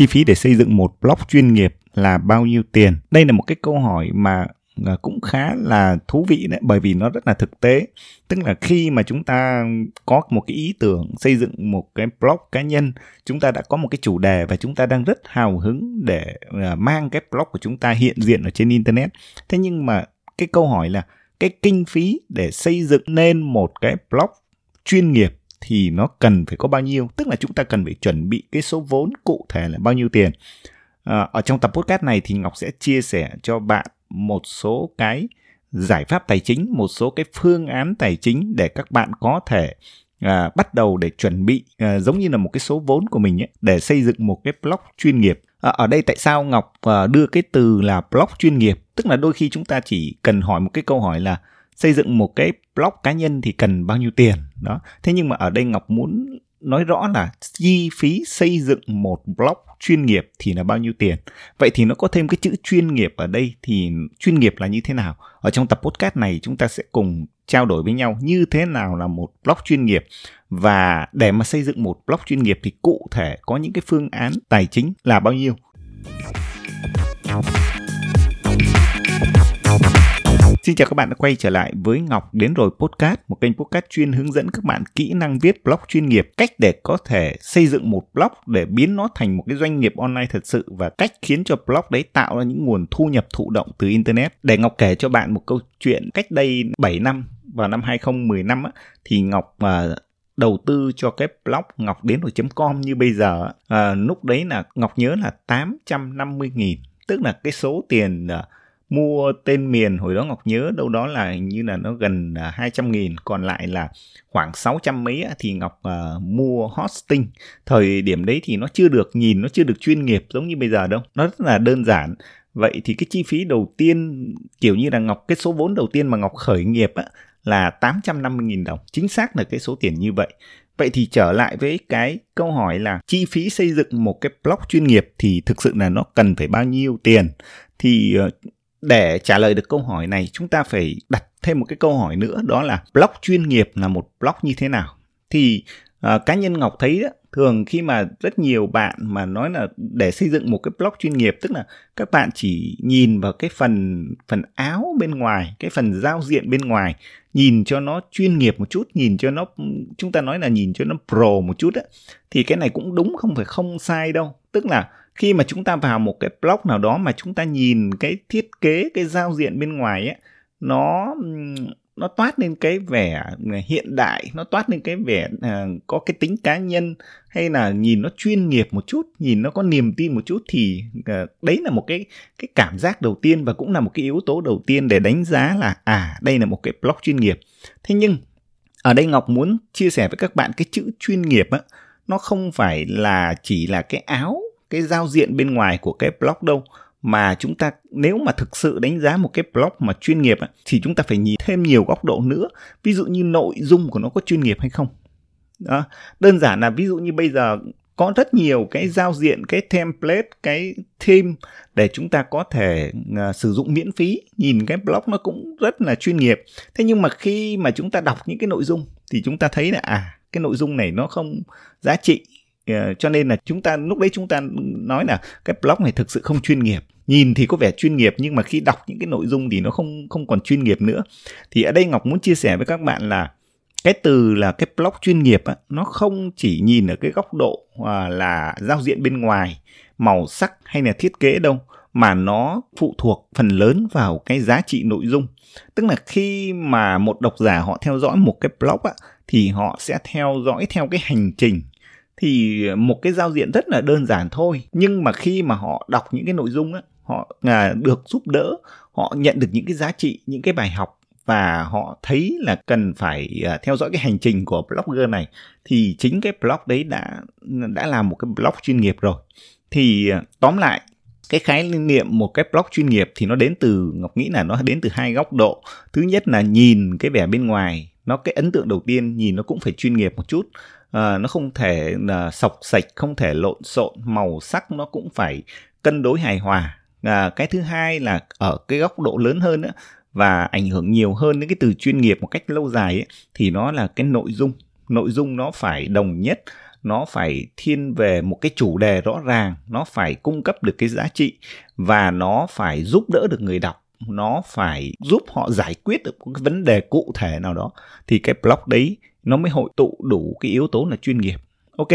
chi phí để xây dựng một blog chuyên nghiệp là bao nhiêu tiền? Đây là một cái câu hỏi mà à, cũng khá là thú vị đấy, bởi vì nó rất là thực tế. Tức là khi mà chúng ta có một cái ý tưởng xây dựng một cái blog cá nhân, chúng ta đã có một cái chủ đề và chúng ta đang rất hào hứng để à, mang cái blog của chúng ta hiện diện ở trên internet. Thế nhưng mà cái câu hỏi là cái kinh phí để xây dựng nên một cái blog chuyên nghiệp thì nó cần phải có bao nhiêu? Tức là chúng ta cần phải chuẩn bị cái số vốn cụ thể là bao nhiêu tiền. À, ở trong tập podcast này thì ngọc sẽ chia sẻ cho bạn một số cái giải pháp tài chính một số cái phương án tài chính để các bạn có thể à, bắt đầu để chuẩn bị à, giống như là một cái số vốn của mình ấy, để xây dựng một cái blog chuyên nghiệp. À, ở đây tại sao ngọc à, đưa cái từ là blog chuyên nghiệp? Tức là đôi khi chúng ta chỉ cần hỏi một cái câu hỏi là xây dựng một cái blog cá nhân thì cần bao nhiêu tiền, đó. Thế nhưng mà ở đây ngọc muốn nói rõ là chi phí xây dựng một blog chuyên nghiệp thì là bao nhiêu tiền. Vậy thì nó có thêm cái chữ chuyên nghiệp ở đây thì chuyên nghiệp là như thế nào? Ở trong tập podcast này chúng ta sẽ cùng trao đổi với nhau như thế nào là một blog chuyên nghiệp. Và để mà xây dựng một blog chuyên nghiệp thì cụ thể có những cái phương án tài chính là bao nhiêu? Xin chào các bạn đã quay trở lại với Ngọc đến rồi podcast, một kênh podcast chuyên hướng dẫn các bạn kỹ năng viết blog chuyên nghiệp, cách để có thể xây dựng một blog để biến nó thành một cái doanh nghiệp online thật sự và cách khiến cho blog đấy tạo ra những nguồn thu nhập thụ động từ internet. Để Ngọc kể cho bạn một câu chuyện cách đây 7 năm vào năm 2015 á, thì Ngọc uh, đầu tư cho cái blog ngọc đến rồi.com như bây giờ à, lúc đấy là ngọc nhớ là 850 nghìn tức là cái số tiền uh, mua tên miền hồi đó Ngọc nhớ đâu đó là như là nó gần à, 200 nghìn còn lại là khoảng 600 mấy thì Ngọc uh, mua hosting. Thời điểm đấy thì nó chưa được nhìn nó chưa được chuyên nghiệp giống như bây giờ đâu. Nó rất là đơn giản. Vậy thì cái chi phí đầu tiên kiểu như là Ngọc cái số vốn đầu tiên mà Ngọc khởi nghiệp á, là 850.000 đồng. Chính xác là cái số tiền như vậy. Vậy thì trở lại với cái câu hỏi là chi phí xây dựng một cái blog chuyên nghiệp thì thực sự là nó cần phải bao nhiêu tiền? Thì ờ, để trả lời được câu hỏi này chúng ta phải đặt thêm một cái câu hỏi nữa đó là blog chuyên nghiệp là một blog như thế nào? Thì uh, cá nhân ngọc thấy đó, thường khi mà rất nhiều bạn mà nói là để xây dựng một cái blog chuyên nghiệp tức là các bạn chỉ nhìn vào cái phần phần áo bên ngoài cái phần giao diện bên ngoài nhìn cho nó chuyên nghiệp một chút nhìn cho nó chúng ta nói là nhìn cho nó pro một chút á thì cái này cũng đúng không phải không sai đâu. Tức là khi mà chúng ta vào một cái blog nào đó mà chúng ta nhìn cái thiết kế cái giao diện bên ngoài ấy nó nó toát lên cái vẻ hiện đại nó toát lên cái vẻ uh, có cái tính cá nhân hay là nhìn nó chuyên nghiệp một chút nhìn nó có niềm tin một chút thì uh, đấy là một cái cái cảm giác đầu tiên và cũng là một cái yếu tố đầu tiên để đánh giá là à đây là một cái blog chuyên nghiệp. Thế nhưng ở đây ngọc muốn chia sẻ với các bạn cái chữ chuyên nghiệp á nó không phải là chỉ là cái áo cái giao diện bên ngoài của cái blog đâu. Mà chúng ta nếu mà thực sự đánh giá một cái blog mà chuyên nghiệp thì chúng ta phải nhìn thêm nhiều góc độ nữa. Ví dụ như nội dung của nó có chuyên nghiệp hay không. Đó. đơn giản là ví dụ như bây giờ có rất nhiều cái giao diện cái template cái theme để chúng ta có thể uh, sử dụng miễn phí. Nhìn cái blog nó cũng rất là chuyên nghiệp. Thế nhưng mà khi mà chúng ta đọc những cái nội dung thì chúng ta thấy là à cái nội dung này nó không giá trị. Ờ, cho nên là chúng ta lúc đấy chúng ta nói là cái blog này thực sự không chuyên nghiệp. Nhìn thì có vẻ chuyên nghiệp nhưng mà khi đọc những cái nội dung thì nó không không còn chuyên nghiệp nữa. Thì ở đây ngọc muốn chia sẻ với các bạn là cái từ là cái blog chuyên nghiệp á, nó không chỉ nhìn ở cái góc độ à, là giao diện bên ngoài màu sắc hay là thiết kế đâu mà nó phụ thuộc phần lớn vào cái giá trị nội dung. Tức là khi mà một độc giả họ theo dõi một cái blog á, thì họ sẽ theo dõi theo cái hành trình thì một cái giao diện rất là đơn giản thôi. Nhưng mà khi mà họ đọc những cái nội dung á họ à, được giúp đỡ họ nhận được những cái giá trị những cái bài học và họ thấy là cần phải à, theo dõi cái hành trình của blogger này thì chính cái blog đấy đã đã là một cái blog chuyên nghiệp rồi. Thì à, tóm lại cái khái niệm một cái blog chuyên nghiệp thì nó đến từ ngọc nghĩ là nó đến từ hai góc độ. Thứ nhất là nhìn cái vẻ bên ngoài nó cái ấn tượng đầu tiên nhìn nó cũng phải chuyên nghiệp một chút à, nó không thể là sọc sạch không thể lộn xộn màu sắc nó cũng phải cân đối hài hòa. À, cái thứ hai là ở cái góc độ lớn hơn á và ảnh hưởng nhiều hơn đến cái từ chuyên nghiệp một cách lâu dài ấy, thì nó là cái nội dung. Nội dung nó phải đồng nhất nó phải thiên về một cái chủ đề rõ ràng nó phải cung cấp được cái giá trị và nó phải giúp đỡ được người đọc. Nó phải giúp họ giải quyết được một cái vấn đề cụ thể nào đó. Thì cái blog đấy nó mới hội tụ đủ cái yếu tố là chuyên nghiệp Ok,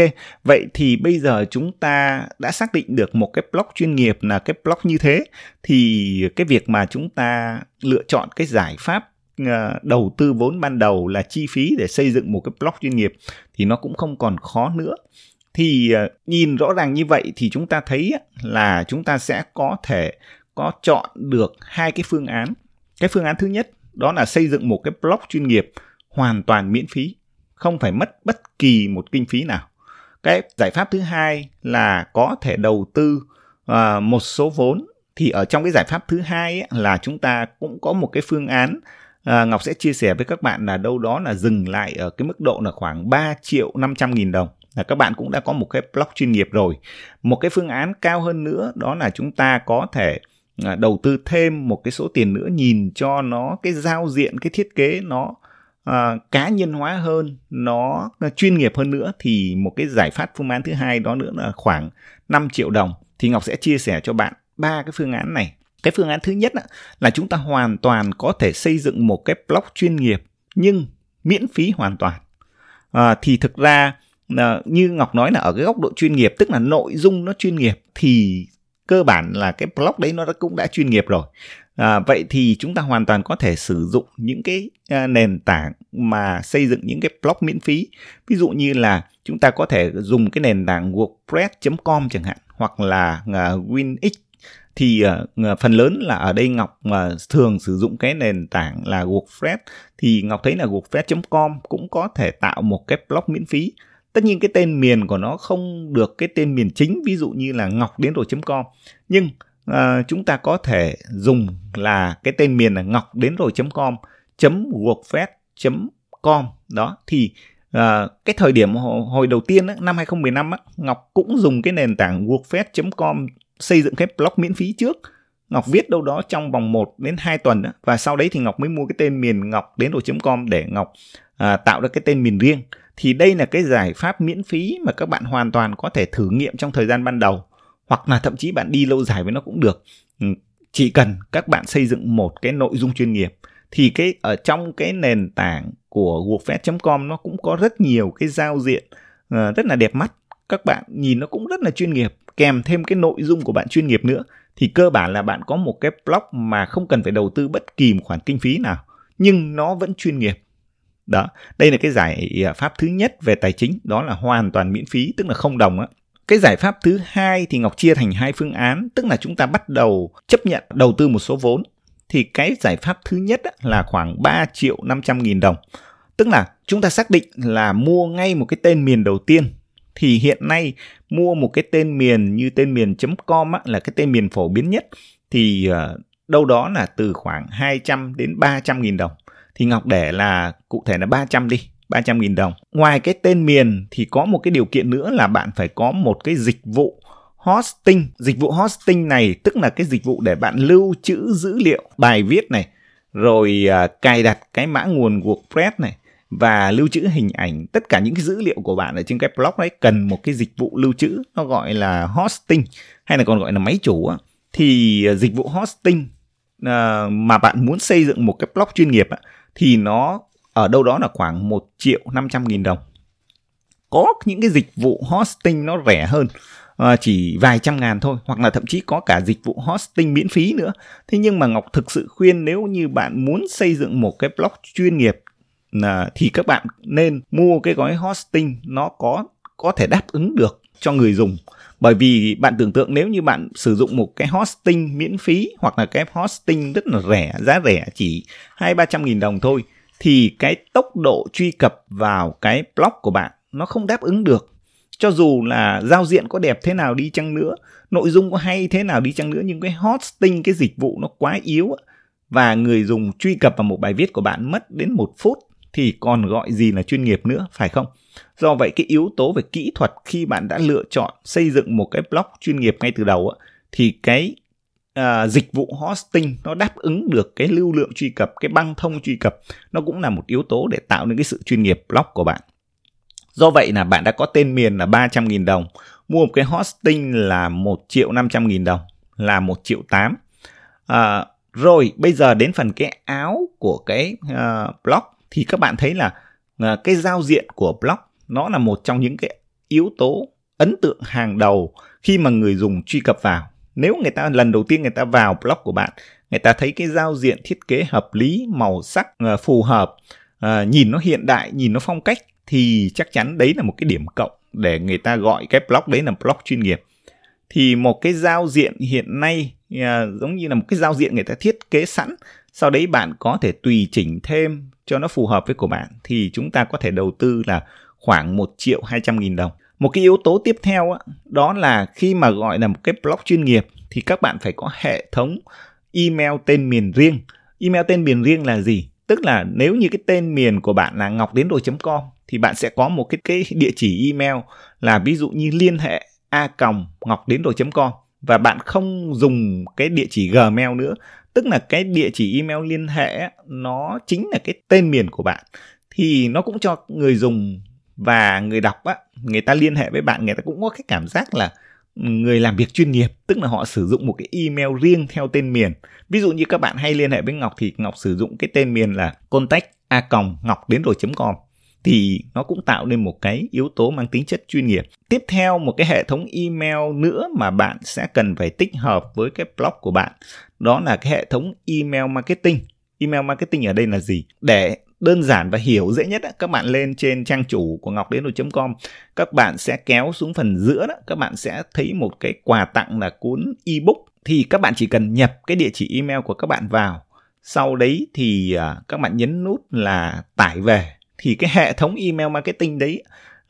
vậy thì bây giờ chúng ta đã xác định được một cái block chuyên nghiệp là cái block như thế thì cái việc mà chúng ta lựa chọn cái giải pháp ờ, đầu tư vốn ban đầu là chi phí để xây dựng một cái block chuyên nghiệp thì nó cũng không còn khó nữa. Thì ờ, nhìn rõ ràng như vậy thì chúng ta thấy là chúng ta sẽ có thể có chọn được hai cái phương án. Cái phương án thứ nhất đó là xây dựng một cái blog chuyên nghiệp hoàn toàn miễn phí, không phải mất bất kỳ một kinh phí nào. Cái giải pháp thứ hai là có thể đầu tư uh, một số vốn. Thì ở trong cái giải pháp thứ hai ấy, là chúng ta cũng có một cái phương án. À, Ngọc sẽ chia sẻ với các bạn là đâu đó là dừng lại ở cái mức độ là khoảng 3 triệu 500 nghìn đồng. Là các bạn cũng đã có một cái blog chuyên nghiệp rồi. Một cái phương án cao hơn nữa đó là chúng ta có thể ờ, đầu tư thêm một cái số tiền nữa nhìn cho nó cái giao diện cái thiết kế nó uh, cá nhân hóa hơn nó chuyên nghiệp hơn nữa thì một cái giải pháp phương án thứ hai đó nữa là khoảng 5 triệu đồng. Thì Ngọc sẽ chia sẻ cho bạn ba cái phương án này. Cái phương án thứ nhất là chúng ta hoàn toàn có thể xây dựng một cái blog chuyên nghiệp nhưng miễn phí hoàn toàn. À, thì thực ra à, như ngọc nói là ở cái góc độ chuyên nghiệp tức là nội dung nó chuyên nghiệp thì cơ bản là cái blog đấy nó cũng đã chuyên nghiệp rồi. À, vậy thì chúng ta hoàn toàn có thể sử dụng những cái à, nền tảng mà xây dựng những cái blog miễn phí. Ví dụ như là chúng ta có thể dùng cái nền tảng wordpress.com chẳng hạn hoặc là à, WinX thì uh, phần lớn là ở đây Ngọc uh, thường sử dụng cái nền tảng là WordPress. Thì Ngọc thấy là WordPress.com cũng có thể tạo một cái blog miễn phí. Tất nhiên cái tên miền của nó không được cái tên miền chính ví dụ như là ngọc đến rồi com. Nhưng à, chúng ta có thể dùng là cái tên miền là ngọc đến rồi com chấm wordpress com. Đó thì à, cái thời điểm hồi, hồi đầu tiên á, năm 2015 á, Ngọc cũng dùng cái nền tảng wordpress com xây dựng cái blog miễn phí trước. Ngọc viết đâu đó trong vòng 1 đến 2 tuần đó. và sau đấy thì Ngọc mới mua cái tên miền ngọc đến rồi com để Ngọc à, tạo ra cái tên miền riêng. Thì đây là cái giải pháp miễn phí mà các bạn hoàn toàn có thể thử nghiệm trong thời gian ban đầu hoặc là thậm chí bạn đi lâu dài với nó cũng được. Ừ, chỉ cần các bạn xây dựng một cái nội dung chuyên nghiệp thì cái ở trong cái nền tảng của wordpress.com nó cũng có rất nhiều cái giao diện uh, rất là đẹp mắt. Các bạn nhìn nó cũng rất là chuyên nghiệp kèm thêm cái nội dung của bạn chuyên nghiệp nữa. Thì cơ bản là bạn có một cái blog mà không cần phải đầu tư bất kỳ một khoản kinh phí nào nhưng nó vẫn chuyên nghiệp. Đó đây là cái giải ờ, pháp thứ nhất về tài chính đó là hoàn toàn miễn phí tức là không đồng á cái giải pháp thứ hai thì Ngọc chia thành hai phương án, tức là chúng ta bắt đầu chấp nhận đầu tư một số vốn. Thì cái giải pháp thứ nhất là khoảng 3 triệu 500 nghìn đồng. Tức là chúng ta xác định là mua ngay một cái tên miền đầu tiên. Thì hiện nay mua một cái tên miền như tên miền .com là cái tên miền phổ biến nhất. Thì ờ, đâu đó là từ khoảng 200 đến 300 nghìn đồng. Thì Ngọc để là cụ thể là 300 đi 300.000 đồng. Ngoài cái tên miền thì có một cái điều kiện nữa là bạn phải có một cái dịch vụ hosting. Dịch vụ hosting này tức là cái dịch vụ để bạn lưu trữ dữ liệu bài viết này, rồi uh, cài đặt cái mã nguồn WordPress này và lưu trữ hình ảnh tất cả những cái dữ liệu của bạn ở trên cái blog đấy cần một cái dịch vụ lưu trữ nó gọi là hosting hay là còn gọi là máy chủ á thì à, dịch vụ hosting uh, mà bạn muốn xây dựng một cái blog chuyên nghiệp á, thì nó ở đâu đó là khoảng 1 triệu 500 nghìn đồng. Có những cái dịch vụ hosting nó rẻ hơn, à, chỉ vài trăm ngàn thôi, hoặc là thậm chí có cả dịch vụ hosting miễn phí nữa. Thế nhưng mà Ngọc thực sự khuyên nếu như bạn muốn xây dựng một cái blog chuyên nghiệp là thì các bạn nên mua cái gói hosting nó có có thể đáp ứng được cho người dùng bởi vì bạn tưởng tượng nếu như bạn sử dụng một cái hosting miễn phí hoặc là cái hosting rất là rẻ giá rẻ chỉ hai ba trăm nghìn đồng thôi thì cái tốc độ truy cập vào cái blog của bạn nó không đáp ứng được. Cho dù là giao diện có đẹp thế nào đi chăng nữa, nội dung có hay thế nào đi chăng nữa, nhưng cái hosting, cái dịch vụ nó quá yếu và người dùng truy cập vào một bài viết của bạn mất đến một phút, thì còn gọi gì là chuyên nghiệp nữa, phải không? Do vậy cái yếu tố về kỹ thuật khi bạn đã lựa chọn xây dựng một cái blog chuyên nghiệp ngay từ đầu thì cái uh, dịch vụ hosting nó đáp ứng được cái lưu lượng truy cập cái băng thông truy cập nó cũng là một yếu tố để tạo nên cái sự chuyên nghiệp blog của bạn Do vậy là bạn đã có tên miền là 300.000 đồng, mua một cái hosting là 1 triệu 500 nghìn đồng, là 1 triệu 8. À, rồi bây giờ đến phần cái áo của cái uh, blog thì các bạn thấy là uh, cái giao diện của blog nó là một trong những cái yếu tố ấn tượng hàng đầu khi mà người dùng truy cập vào. Nếu người ta lần đầu tiên người ta vào blog của bạn, người ta thấy cái giao diện thiết kế hợp lý, màu sắc uh, phù hợp, uh, nhìn nó hiện đại, nhìn nó phong cách thì chắc chắn đấy là một cái điểm cộng để người ta gọi cái blog đấy là blog chuyên nghiệp. Thì một cái giao diện hiện nay uh, giống như là một cái giao diện người ta thiết kế sẵn, sau đấy bạn có thể tùy chỉnh thêm cho nó phù hợp với của bạn thì chúng ta có thể đầu tư là khoảng 1 triệu 200 nghìn đồng. Một cái yếu tố tiếp theo đó, đó là khi mà gọi là một cái blog chuyên nghiệp thì các bạn phải có hệ thống email tên miền riêng. Email tên miền riêng là gì? Tức là nếu như cái tên miền của bạn là ngọc đến com thì bạn sẽ có một cái cái địa chỉ email là ví dụ như liên hệ a còng ngọc đến com và bạn không dùng cái địa chỉ gmail nữa tức là cái địa chỉ email liên hệ nó chính là cái tên miền của bạn thì nó cũng cho người dùng và người đọc á người ta liên hệ với bạn người ta cũng có cái cảm giác là người làm việc chuyên nghiệp tức là họ sử dụng một cái email riêng theo tên miền ví dụ như các bạn hay liên hệ với ngọc thì ngọc sử dụng cái tên miền là contact a còng ngọc đến rồi com thì nó cũng tạo nên một cái yếu tố mang tính chất chuyên nghiệp. Tiếp theo một cái hệ thống email nữa mà bạn sẽ cần phải tích hợp với cái blog của bạn, đó là cái hệ thống email marketing. Email marketing ở đây là gì? Để đơn giản và hiểu dễ nhất các bạn lên trên trang chủ của ngọc đến com các bạn sẽ kéo xuống phần giữa đó các bạn sẽ thấy một cái quà tặng là cuốn ebook. Thì các bạn chỉ cần nhập cái địa chỉ email của các bạn vào. Sau đấy thì à, các bạn nhấn nút là tải về. Thì cái hệ thống email marketing đấy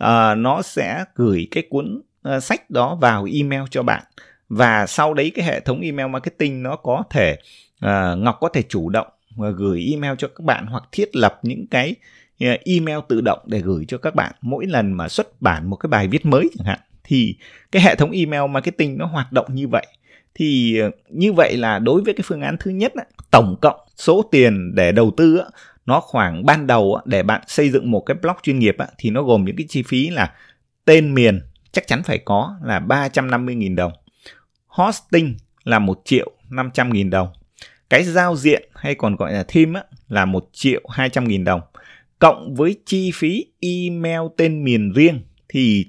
uh, nó sẽ gửi cái cuốn uh, sách đó vào email cho bạn. Và sau đấy cái hệ thống email marketing nó có thể uh, ngọc có thể chủ động gửi email cho các bạn hoặc thiết lập những cái ờ, email tự động để gửi cho các bạn mỗi lần mà xuất bản một cái bài viết mới chẳng hạn, thì cái hệ thống email marketing nó hoạt động như vậy thì ờ, như vậy là đối với cái phương án thứ nhất tổng cộng số tiền để đầu tư nó khoảng ban đầu để bạn xây dựng một cái blog chuyên nghiệp thì nó gồm những cái chi phí là tên miền chắc chắn phải có là 350.000 đồng. Hosting là 1 triệu 500.000 đồng. Cái giao diện hay còn gọi là theme là 1 triệu 200.000 đồng. Cộng với chi phí email tên miền riêng thì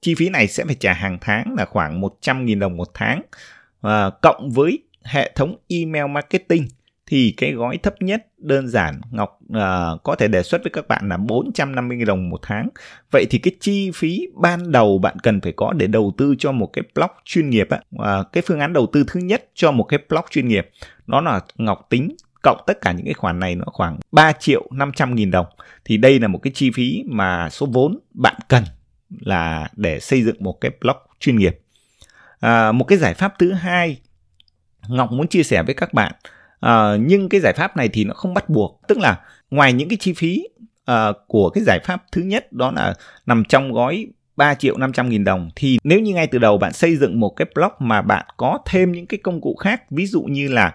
chi phí này sẽ phải trả hàng tháng là khoảng 100.000 đồng một tháng. À, cộng với hệ thống email marketing thì cái gói thấp nhất đơn giản Ngọc uh, có thể đề xuất với các bạn là 450 đồng một tháng. Vậy thì cái chi phí ban đầu bạn cần phải có để đầu tư cho một cái blog chuyên nghiệp á, uh, cái phương án đầu tư thứ nhất cho một cái blog chuyên nghiệp nó là Ngọc tính cộng tất cả những cái khoản này nó khoảng 3 triệu 500 nghìn đồng. Thì đây là một cái chi phí mà số vốn bạn cần là để xây dựng một cái blog chuyên nghiệp. À, một cái giải pháp thứ hai Ngọc muốn chia sẻ với các bạn à, nhưng cái giải pháp này thì nó không bắt buộc. Tức là ngoài những cái chi phí à, của cái giải pháp thứ nhất đó là nằm trong gói 3 triệu 500 nghìn đồng thì nếu như ngay từ đầu bạn xây dựng một cái blog mà bạn có thêm những cái công cụ khác ví dụ như là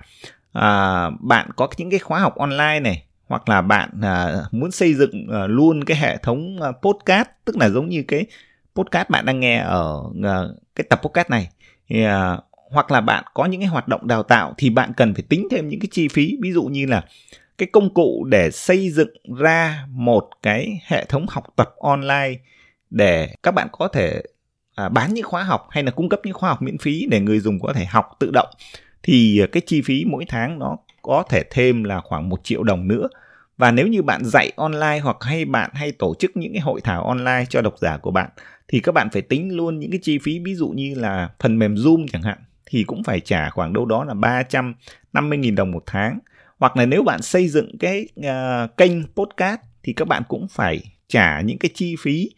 à, bạn có những cái khóa học online này hoặc là bạn à, muốn xây dựng à, luôn cái hệ thống à, podcast tức là giống như cái podcast bạn đang nghe ở à, cái tập podcast này thì à, hoặc là bạn có những cái hoạt động đào tạo thì bạn cần phải tính thêm những cái chi phí. Ví dụ như là cái công cụ để xây dựng ra một cái hệ thống học tập online để các bạn có thể à, bán những khóa học hay là cung cấp những khóa học miễn phí để người dùng có thể học tự động thì cái chi phí mỗi tháng nó có thể thêm là khoảng một triệu đồng nữa. Và nếu như bạn dạy online hoặc hay bạn hay tổ chức những cái hội thảo online cho độc giả của bạn thì các bạn phải tính luôn những cái chi phí. Ví dụ như là phần mềm Zoom chẳng hạn thì cũng phải trả khoảng đâu đó là 350.000 đồng một tháng. Hoặc là nếu bạn xây dựng cái uh, kênh podcast thì các bạn cũng phải trả những cái chi phí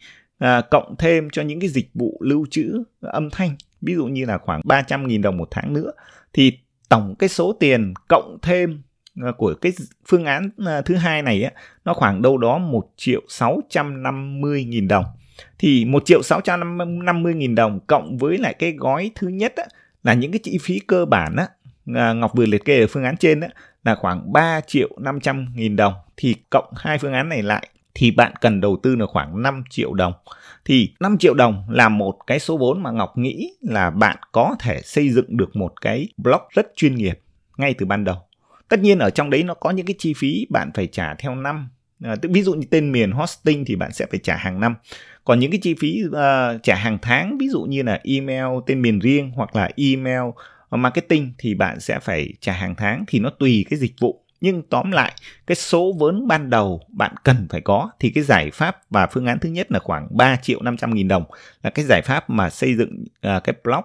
uh, cộng thêm cho những cái dịch vụ lưu trữ âm thanh. Ví dụ như là khoảng 300.000 đồng một tháng nữa. Thì tổng cái số tiền cộng thêm à, của cái phương án thứ hai này á, nó khoảng đâu đó 1 triệu 650 nghìn đồng. Thì 1 triệu 650 nghìn đồng cộng với lại cái gói thứ nhất á, là những cái chi phí cơ bản á à, Ngọc vừa liệt kê ở phương án trên á, là khoảng 3 triệu 500 nghìn đồng thì cộng hai phương án này lại, thì bạn cần đầu tư là khoảng 5 triệu đồng. Thì 5 triệu đồng là một cái số vốn mà Ngọc nghĩ là bạn có thể xây dựng được một cái blog rất chuyên nghiệp ngay từ ban đầu. Tất nhiên ở trong đấy nó có những cái chi phí bạn phải trả theo năm. À, ví dụ như tên miền hosting thì bạn sẽ phải trả hàng năm. Còn những cái chi phí uh, trả hàng tháng ví dụ như là email tên miền riêng hoặc là email à, marketing thì bạn sẽ phải trả hàng tháng thì nó tùy cái dịch vụ nhưng tóm lại cái số vốn ban đầu bạn cần phải có thì cái giải pháp và phương án thứ nhất là khoảng 3 triệu 500 nghìn đồng là cái giải pháp mà xây dựng uh, cái blog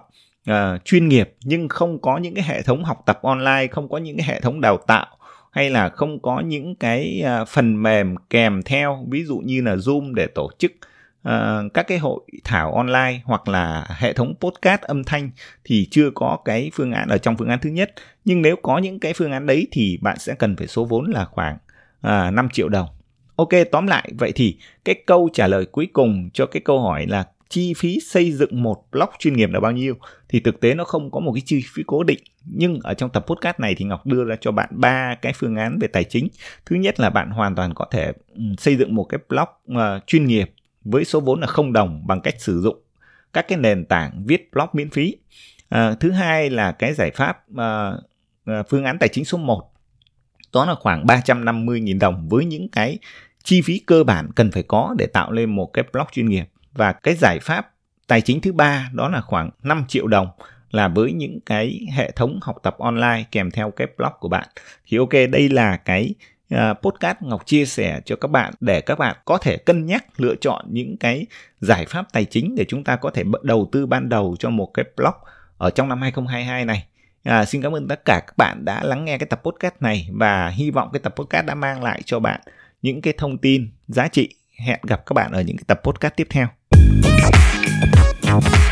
uh, chuyên nghiệp nhưng không có những cái hệ thống học tập online không có những cái hệ thống đào tạo hay là không có những cái à, phần mềm kèm theo ví dụ như là zoom để tổ chức uh, các cái hội thảo online hoặc là hệ thống podcast âm thanh thì chưa có cái phương án ở trong phương án thứ nhất. Nhưng nếu có những cái phương án đấy thì bạn sẽ cần phải số vốn là khoảng à, uh, 5 triệu đồng. Ok tóm lại vậy thì cái câu trả lời cuối cùng cho cái câu hỏi là chi phí xây dựng một blog chuyên nghiệp là bao nhiêu? Thì thực tế nó không có một cái chi phí cố định. Nhưng ở trong tập podcast này thì ngọc đưa ra cho bạn ba cái phương án về tài chính. Thứ nhất là bạn hoàn toàn có thể ừ, xây dựng một cái blog uh, chuyên nghiệp với số vốn là không đồng bằng cách sử dụng các cái nền tảng viết blog miễn phí. À, thứ hai là cái giải pháp à, phương án tài chính số 1 đó là khoảng 350.000 đồng với những cái chi phí cơ bản cần phải có để tạo lên một cái blog chuyên nghiệp và cái giải pháp tài chính thứ ba đó là khoảng 5 triệu đồng là với những cái hệ thống học tập online kèm theo cái blog của bạn thì ok đây là cái ờ, podcast Ngọc chia sẻ cho các bạn để các bạn có thể cân nhắc lựa chọn những cái giải pháp tài chính để chúng ta có thể đầu tư ban đầu cho một cái blog ở trong năm 2022 này. À, xin cảm ơn tất cả các bạn đã lắng nghe cái tập podcast này và hy vọng cái tập podcast đã mang lại cho bạn những cái thông tin giá trị. Hẹn gặp các bạn ở những cái tập podcast tiếp theo. Thank you.